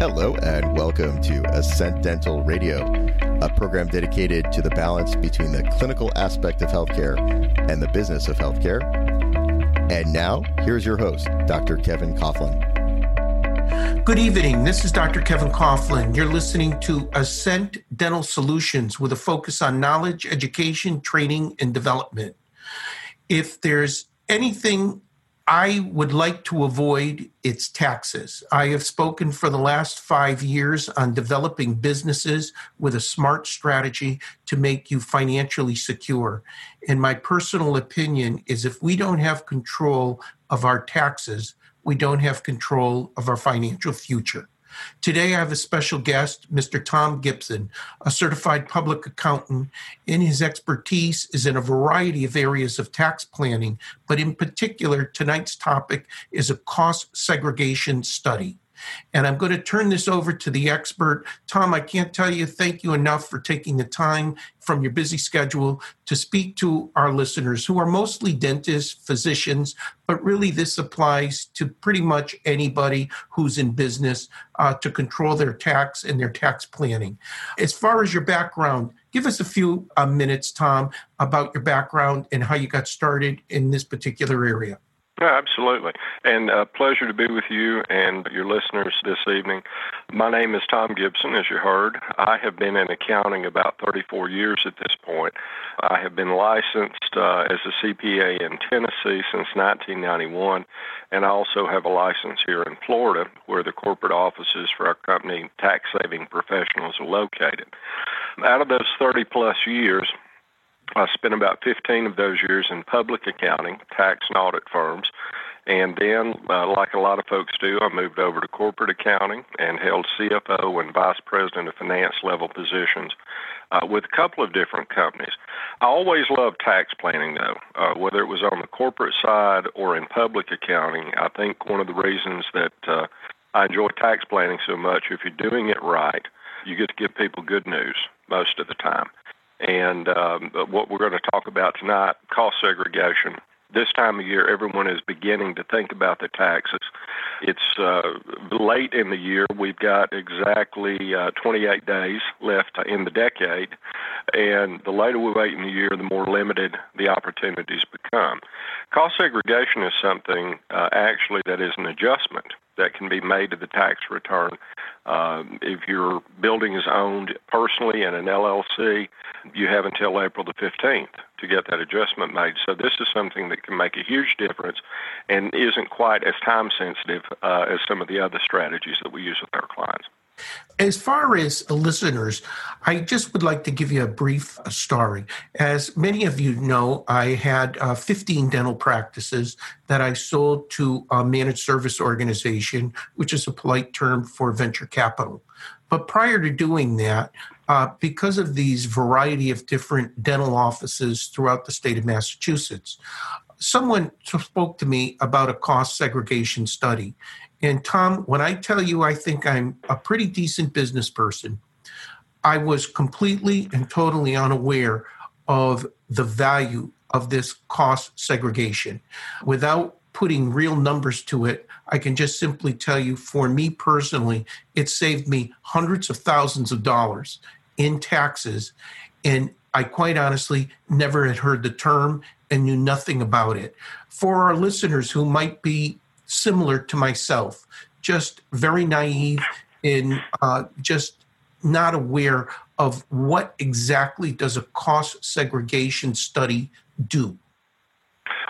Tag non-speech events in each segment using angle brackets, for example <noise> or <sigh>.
Hello, and welcome to Ascent Dental Radio, a program dedicated to the balance between the clinical aspect of healthcare and the business of healthcare. And now, here's your host, Dr. Kevin Coughlin. Good evening. This is Dr. Kevin Coughlin. You're listening to Ascent Dental Solutions with a focus on knowledge, education, training, and development. If there's anything I would like to avoid its taxes. I have spoken for the last five years on developing businesses with a smart strategy to make you financially secure. And my personal opinion is if we don't have control of our taxes, we don't have control of our financial future. Today, I have a special guest, Mr. Tom Gibson, a certified public accountant, and his expertise is in a variety of areas of tax planning, but in particular, tonight's topic is a cost segregation study. And I'm going to turn this over to the expert. Tom, I can't tell you thank you enough for taking the time from your busy schedule to speak to our listeners who are mostly dentists, physicians, but really this applies to pretty much anybody who's in business uh, to control their tax and their tax planning. As far as your background, give us a few uh, minutes, Tom, about your background and how you got started in this particular area. Yeah, absolutely. And a uh, pleasure to be with you and your listeners this evening. My name is Tom Gibson, as you heard. I have been in accounting about 34 years at this point. I have been licensed uh, as a CPA in Tennessee since 1991, and I also have a license here in Florida where the corporate offices for our company, Tax Saving Professionals, are located. Out of those 30 plus years, I spent about 15 of those years in public accounting, tax and audit firms. And then, uh, like a lot of folks do, I moved over to corporate accounting and held CFO and vice president of finance level positions uh, with a couple of different companies. I always loved tax planning, though, uh, whether it was on the corporate side or in public accounting. I think one of the reasons that uh, I enjoy tax planning so much, if you're doing it right, you get to give people good news most of the time. And um, what we're going to talk about tonight, cost segregation. This time of year, everyone is beginning to think about the taxes. It's uh, late in the year. We've got exactly uh, 28 days left in the decade. And the later we wait in the year, the more limited the opportunities become. Cost segregation is something uh, actually that is an adjustment that can be made to the tax return. Um, if your building is owned personally in an LLC, you have until April the 15th to get that adjustment made. So this is something that can make a huge difference and isn't quite as time sensitive uh, as some of the other strategies that we use with our clients. As far as listeners, I just would like to give you a brief story. As many of you know, I had uh, 15 dental practices that I sold to a managed service organization, which is a polite term for venture capital. But prior to doing that, uh, because of these variety of different dental offices throughout the state of Massachusetts, someone spoke to me about a cost segregation study. And Tom, when I tell you I think I'm a pretty decent business person, I was completely and totally unaware of the value of this cost segregation. Without putting real numbers to it, I can just simply tell you for me personally, it saved me hundreds of thousands of dollars in taxes. And I quite honestly never had heard the term and knew nothing about it. For our listeners who might be similar to myself, just very naive in uh, just not aware of what exactly does a cost segregation study do.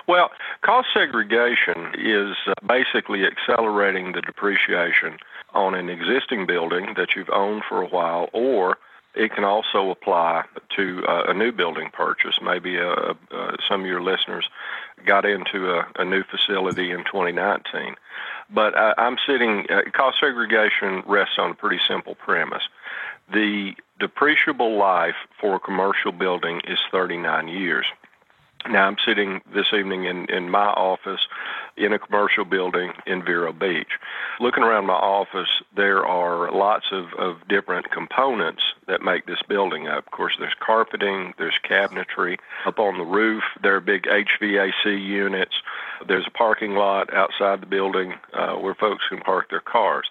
Well, cost segregation is uh, basically accelerating the depreciation on an existing building that you've owned for a while, or it can also apply to uh, a new building purchase. Maybe uh, uh, some of your listeners got into a, a new facility in 2019. But I, I'm sitting, uh, cost segregation rests on a pretty simple premise. The depreciable life for a commercial building is 39 years. Now I'm sitting this evening in, in my office in a commercial building in Vero Beach. Looking around my office, there are lots of, of different components that make this building up. Of course, there's carpeting, there's cabinetry. Up on the roof, there are big HVAC units. There's a parking lot outside the building uh, where folks can park their cars.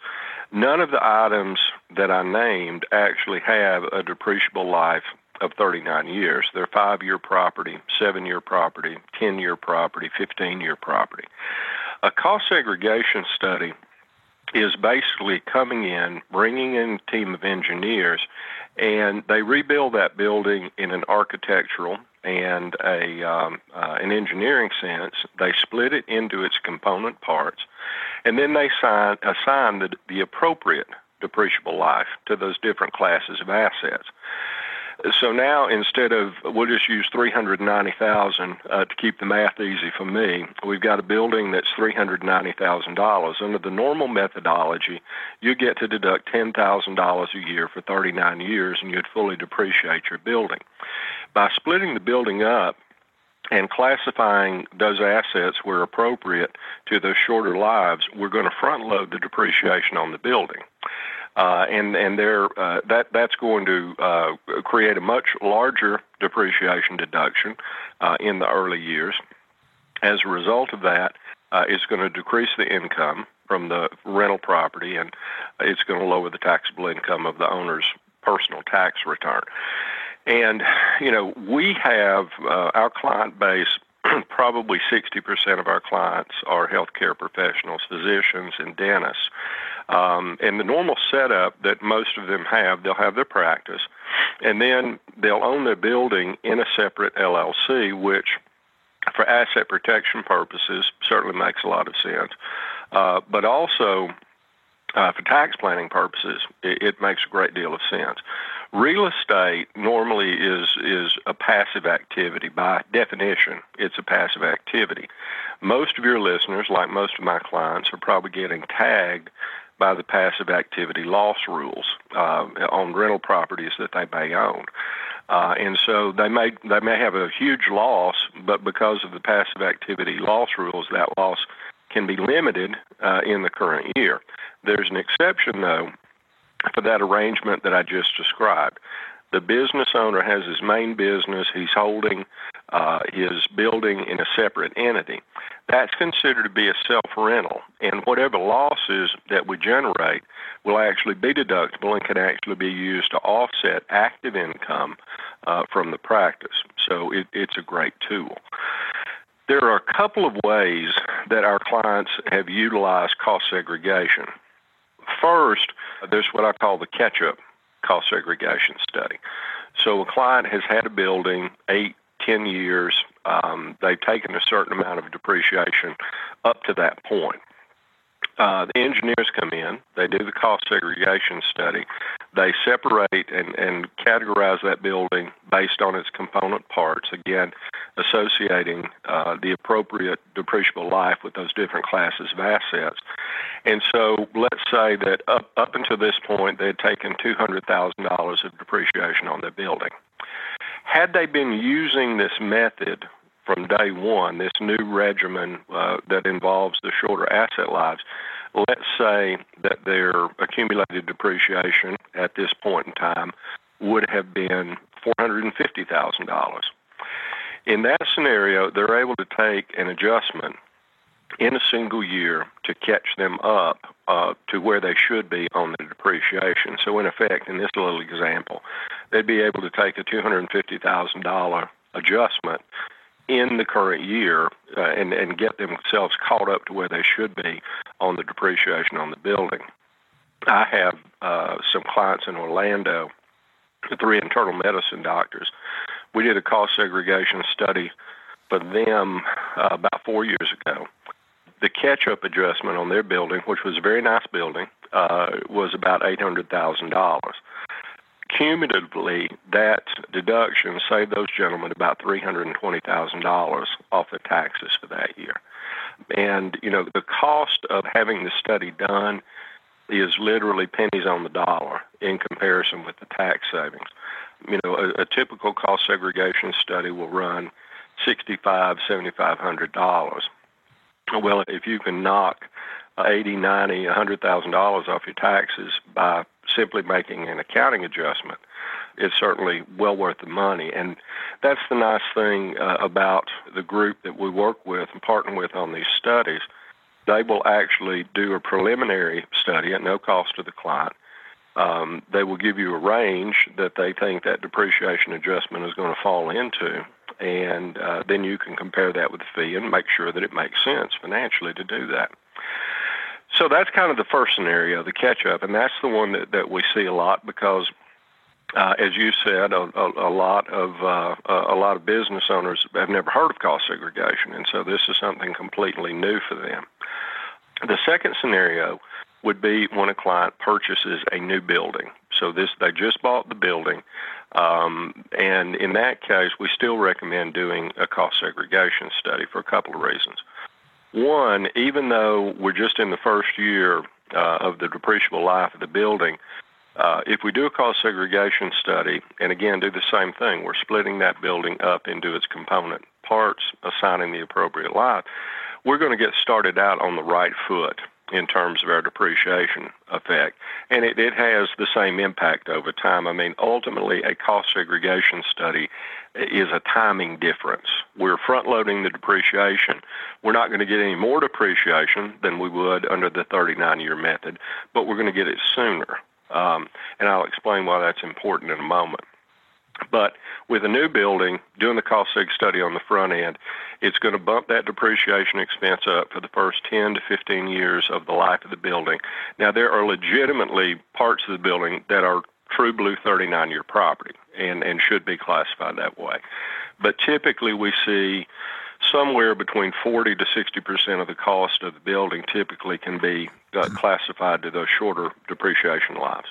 None of the items that I named actually have a depreciable life of 39 years. They're five year property, seven year property, 10 year property, 15 year property. A cost segregation study is basically coming in, bringing in a team of engineers, and they rebuild that building in an architectural and a um, uh, an engineering sense. They split it into its component parts, and then they assign assign the, the appropriate depreciable life to those different classes of assets. So now instead of we'll just use three hundred ninety thousand uh, to keep the math easy for me, we've got a building that's three hundred ninety thousand dollars. Under the normal methodology, you get to deduct ten thousand dollars a year for thirty nine years, and you'd fully depreciate your building. By splitting the building up and classifying those assets where appropriate to those shorter lives, we're going to front load the depreciation on the building uh, and and uh, that that's going to uh, create a much larger depreciation deduction uh, in the early years. As a result of that, uh, it's going to decrease the income from the rental property, and it's going to lower the taxable income of the owner's personal tax return. And you know, we have uh, our client base. <clears throat> Probably 60% of our clients are healthcare professionals, physicians, and dentists. Um, and the normal setup that most of them have, they'll have their practice, and then they'll own their building in a separate LLC, which for asset protection purposes certainly makes a lot of sense. Uh, but also uh, for tax planning purposes, it, it makes a great deal of sense. Real estate normally is is a passive activity by definition. It's a passive activity. Most of your listeners, like most of my clients, are probably getting tagged by the passive activity loss rules uh, on rental properties that they may own. Uh, and so they may they may have a huge loss, but because of the passive activity loss rules, that loss can be limited uh, in the current year. There's an exception though for that arrangement that I just described. The business owner has his main business. He's holding uh, his building in a separate entity. That's considered to be a self rental, and whatever losses that we generate will actually be deductible and can actually be used to offset active income uh, from the practice. So it, it's a great tool. There are a couple of ways that our clients have utilized cost segregation. First, there's what I call the catch up cost segregation study. So a client has had a building eight, ten years. Um, they've taken a certain amount of depreciation up to that point. Uh, the engineers come in, they do the cost segregation study, they separate and, and categorize that building based on its component parts, again, associating uh, the appropriate depreciable life with those different classes of assets. And so let's say that up, up until this point, they had taken $200,000 of depreciation on their building. Had they been using this method from day one, this new regimen uh, that involves the shorter asset lives, let's say that their accumulated depreciation at this point in time would have been $450,000. In that scenario, they're able to take an adjustment in a single year to catch them up uh, to where they should be on the depreciation. So, in effect, in this little example, they'd be able to take a $250,000 adjustment in the current year uh, and, and get themselves caught up to where they should be on the depreciation on the building. I have uh, some clients in Orlando, three internal medicine doctors. We did a cost segregation study for them uh, about four years ago the catch-up adjustment on their building, which was a very nice building, uh, was about eight hundred thousand dollars. Cumulatively, that deduction saved those gentlemen about three hundred and twenty thousand dollars off the taxes for that year. And you know, the cost of having the study done is literally pennies on the dollar in comparison with the tax savings. You know, a, a typical cost segregation study will run sixty-five, seventy-five hundred dollars well, if you can knock eighty, ninety, a hundred thousand dollars off your taxes by simply making an accounting adjustment, it's certainly well worth the money. And that's the nice thing uh, about the group that we work with and partner with on these studies. They will actually do a preliminary study at no cost to the client. Um, they will give you a range that they think that depreciation adjustment is going to fall into and uh, then you can compare that with the fee and make sure that it makes sense financially to do that. So that's kind of the first scenario, the catch up, and that's the one that, that we see a lot because, uh, as you said, a, a, a lot of uh, a lot of business owners have never heard of cost segregation, and so this is something completely new for them. The second scenario would be when a client purchases a new building. So this they just bought the building. Um, and in that case, we still recommend doing a cost segregation study for a couple of reasons. One, even though we're just in the first year uh, of the depreciable life of the building, uh, if we do a cost segregation study, and again do the same thing, we're splitting that building up into its component parts, assigning the appropriate life, we're going to get started out on the right foot in terms of our depreciation effect. And it, it has the same impact over time. I mean, ultimately, a cost segregation study is a timing difference. We're front loading the depreciation. We're not going to get any more depreciation than we would under the 39 year method, but we're going to get it sooner. Um, and I'll explain why that's important in a moment. But with a new building, doing the cost seg study on the front end, it's going to bump that depreciation expense up for the first 10 to 15 years of the life of the building. Now, there are legitimately parts of the building that are true blue 39 year property and, and should be classified that way. But typically, we see somewhere between 40 to 60 percent of the cost of the building typically can be uh, classified to those shorter depreciation lives.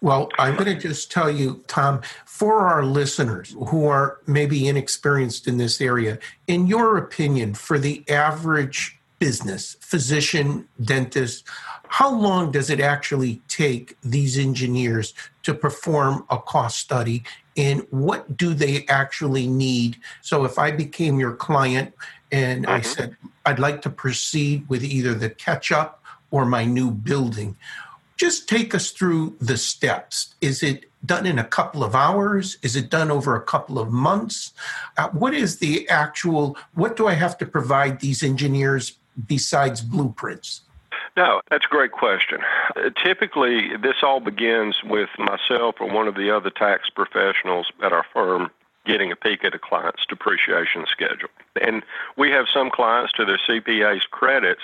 Well, I'm going to just tell you, Tom, for our listeners who are maybe inexperienced in this area, in your opinion, for the average business, physician, dentist, how long does it actually take these engineers to perform a cost study and what do they actually need? So if I became your client and I mm-hmm. said, I'd like to proceed with either the catch up or my new building, just take us through the steps. Is it done in a couple of hours? Is it done over a couple of months? Uh, what is the actual, what do I have to provide these engineers besides blueprints? No, that's a great question. Uh, typically, this all begins with myself or one of the other tax professionals at our firm getting a peek at a client's depreciation schedule. And we have some clients to their CPA's credits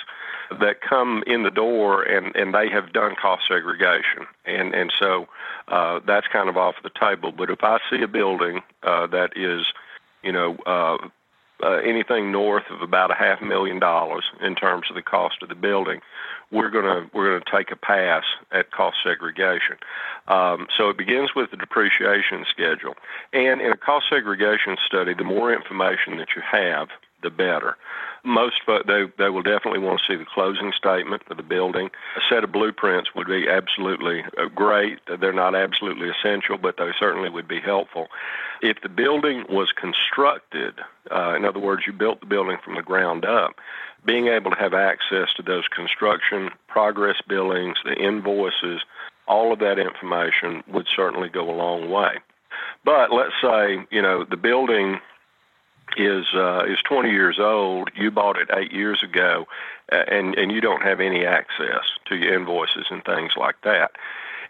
that come in the door and, and they have done cost segregation. And, and so uh, that's kind of off the table. But if I see a building uh, that is, you know, uh, uh, anything north of about a half million dollars in terms of the cost of the building, we're gonna we're gonna take a pass at cost segregation. Um, so it begins with the depreciation schedule, and in a cost segregation study, the more information that you have, the better most they they will definitely want to see the closing statement for the building. A set of blueprints would be absolutely uh, great. They're not absolutely essential, but they certainly would be helpful. If the building was constructed, uh, in other words, you built the building from the ground up, being able to have access to those construction progress billings, the invoices, all of that information would certainly go a long way. But let's say, you know, the building is uh, is 20 years old. You bought it eight years ago, uh, and and you don't have any access to your invoices and things like that.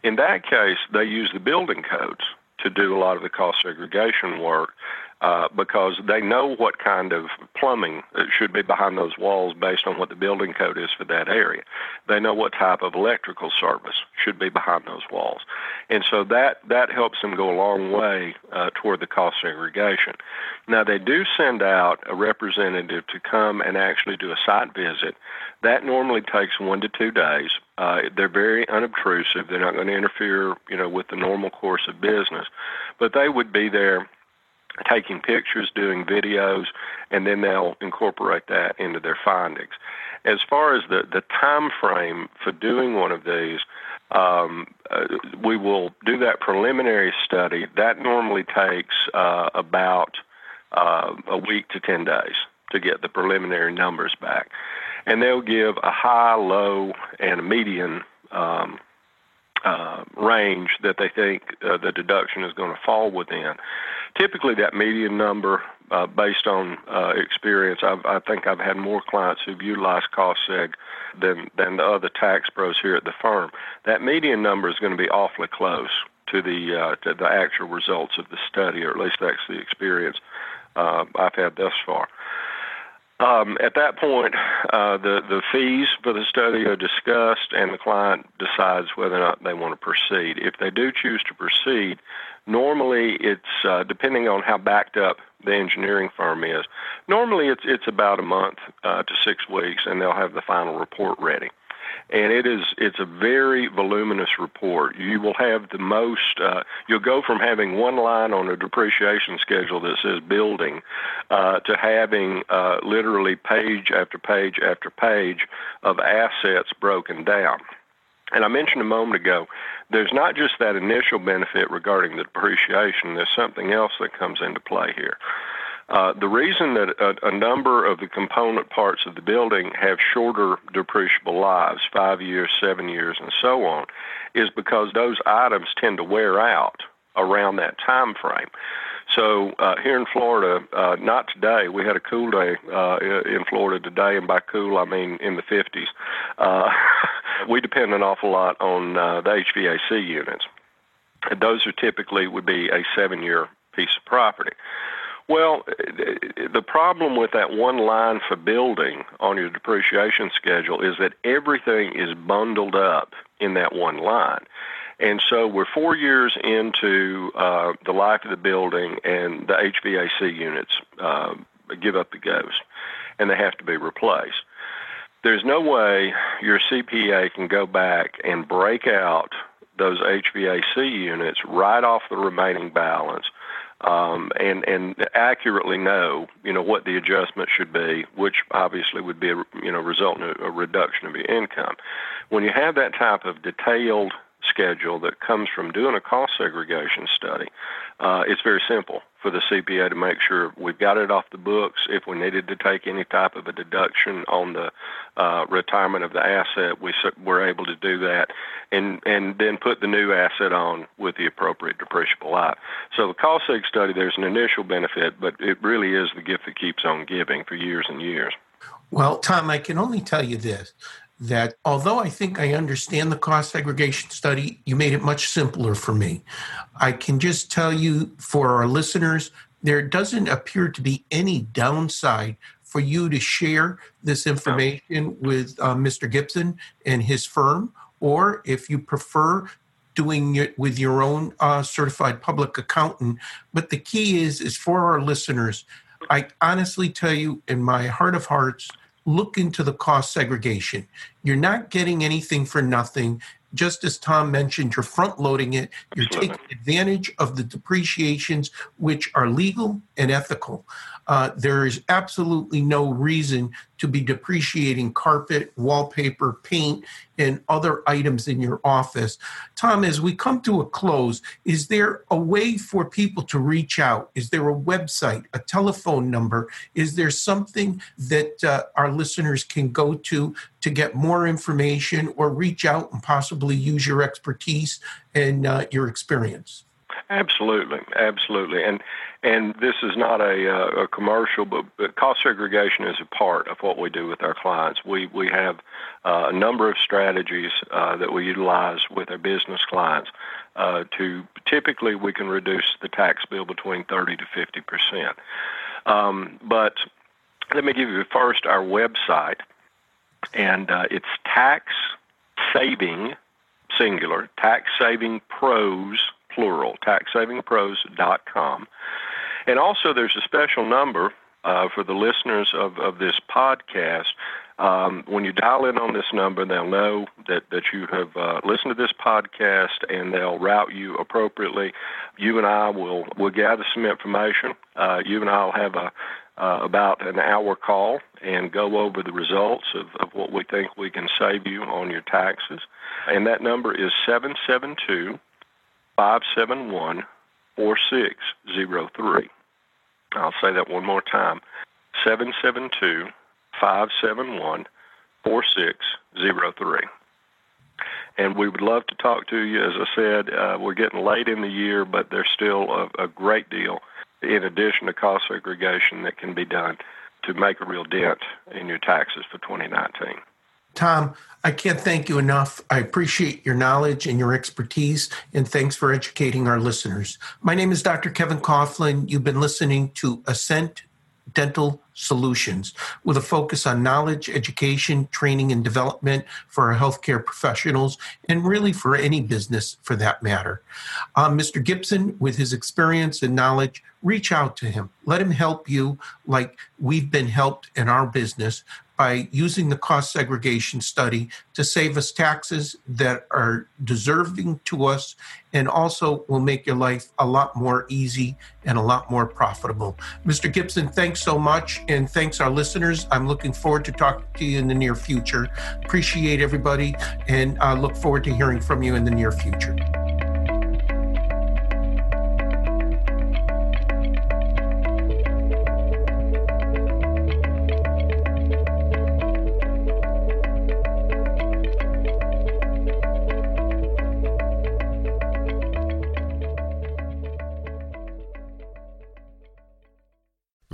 In that case, they use the building codes to do a lot of the cost segregation work uh, because they know what kind of plumbing should be behind those walls based on what the building code is for that area. They know what type of electrical service should be behind those walls, and so that that helps them go a long way uh, toward the cost segregation. Now they do send out a representative to come and actually do a site visit. That normally takes one to two days. Uh, they're very unobtrusive. They're not going to interfere, you know, with the normal course of business, but they would be there taking pictures, doing videos, and then they'll incorporate that into their findings. As far as the, the time frame for doing one of these, um, uh, we will do that preliminary study. That normally takes uh, about uh, a week to 10 days to get the preliminary numbers back. And they'll give a high, low, and a median um, uh, range that they think uh, the deduction is going to fall within typically that median number, uh, based on uh, experience, I've, I think I've had more clients who've utilized cost seg than than the other tax pros here at the firm. That median number is going to be awfully close to the uh, to the actual results of the study, or at least that's the experience uh, I've had thus far. Um, at that point, uh, the the fees for the study are discussed, and the client decides whether or not they want to proceed. If they do choose to proceed, normally it's uh, depending on how backed up the engineering firm is. Normally, it's it's about a month uh, to six weeks, and they'll have the final report ready and it is it's a very voluminous report. You will have the most. Uh, you'll go from having one line on a depreciation schedule that says building uh, to having uh, literally page after page after page of assets broken down. And I mentioned a moment ago, there's not just that initial benefit regarding the depreciation. There's something else that comes into play here. Uh, the reason that a, a, number of the component parts of the building have shorter depreciable lives, five years, seven years, and so on, is because those items tend to wear out around that time frame. So uh, here in Florida, uh, not today. We had a cool day uh, in Florida today, and by cool I mean in the 50s. Uh, <laughs> we depend an awful lot on uh, the HVAC units. Those are typically would be a seven-year piece of property. Well, the problem with that one line for building on your depreciation schedule is that everything is bundled up in that one line. And so we're four years into uh, the life of the building, and the HVAC units uh, give up the ghost, and they have to be replaced. There's no way your CPA can go back and break out those HVAC units right off the remaining balance um, and and accurately know you know what the adjustment should be, which obviously would be a, you know result in a, a reduction of your income. When you have that type of detailed schedule that comes from doing a cost segregation study, uh, it's very simple for the CPA to make sure we've got it off the books. If we needed to take any type of a deduction on the uh, retirement of the asset, we we're able to do that, and and then put the new asset on with the appropriate depreciable life. So the cost seg study, there's an initial benefit, but it really is the gift that keeps on giving for years and years. Well, Tom, I can only tell you this that although I think I understand the cost segregation study, you made it much simpler for me. I can just tell you for our listeners, there doesn't appear to be any downside for you to share this information with uh, Mr. Gibson and his firm, or if you prefer, doing it with your own uh, certified public accountant. But the key is, is for our listeners, I honestly tell you, in my heart of hearts, look into the cost segregation. You're not getting anything for nothing. Just as Tom mentioned, you're front loading it. You're taking advantage of the depreciations, which are legal and ethical. Uh, there is absolutely no reason to be depreciating carpet, wallpaper, paint, and other items in your office. Tom, as we come to a close, is there a way for people to reach out? Is there a website, a telephone number? Is there something that uh, our listeners can go to to get more information or reach out and possibly use your expertise and uh, your experience? Absolutely, absolutely, and and this is not a, uh, a commercial, but, but, cost segregation is a part of what we do with our clients. We we have uh, a number of strategies uh, that we utilize with our business clients. Uh, to typically, we can reduce the tax bill between 30 to 50 percent. Um, but let me give you first our website, and uh, it's tax saving singular tax saving pros plural taxsavingpros.com and also, there's a special number uh, for the listeners of, of this podcast. Um, when you dial in on this number, they'll know that, that you have uh, listened to this podcast and they'll route you appropriately. You and I will will gather some information. Uh, you and I will have a uh, about an hour call and go over the results of, of what we think we can save you on your taxes. And that number is 772 571 4603. I'll say that one more time 772 571 4603. And we would love to talk to you. As I said, uh, we're getting late in the year, but there's still a, a great deal, in addition to cost segregation, that can be done to make a real dent in your taxes for 2019. Tom, I can't thank you enough. I appreciate your knowledge and your expertise, and thanks for educating our listeners. My name is Dr. Kevin Coughlin. You've been listening to Ascent Dental Solutions with a focus on knowledge, education, training, and development for our healthcare professionals and really for any business for that matter. Um, Mr. Gibson, with his experience and knowledge, reach out to him. Let him help you like we've been helped in our business by using the cost segregation study to save us taxes that are deserving to us and also will make your life a lot more easy and a lot more profitable. Mr. Gibson, thanks so much and thanks our listeners. I'm looking forward to talking to you in the near future. Appreciate everybody and I look forward to hearing from you in the near future.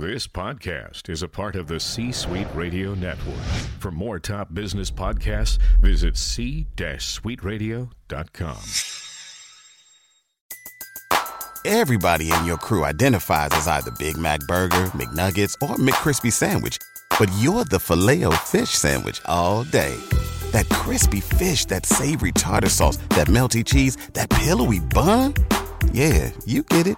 This podcast is a part of the C Suite Radio Network. For more top business podcasts, visit c-suiteradio.com. Everybody in your crew identifies as either Big Mac Burger, McNuggets, or McCrispy Sandwich, but you're the filet fish Sandwich all day. That crispy fish, that savory tartar sauce, that melty cheese, that pillowy bun. Yeah, you get it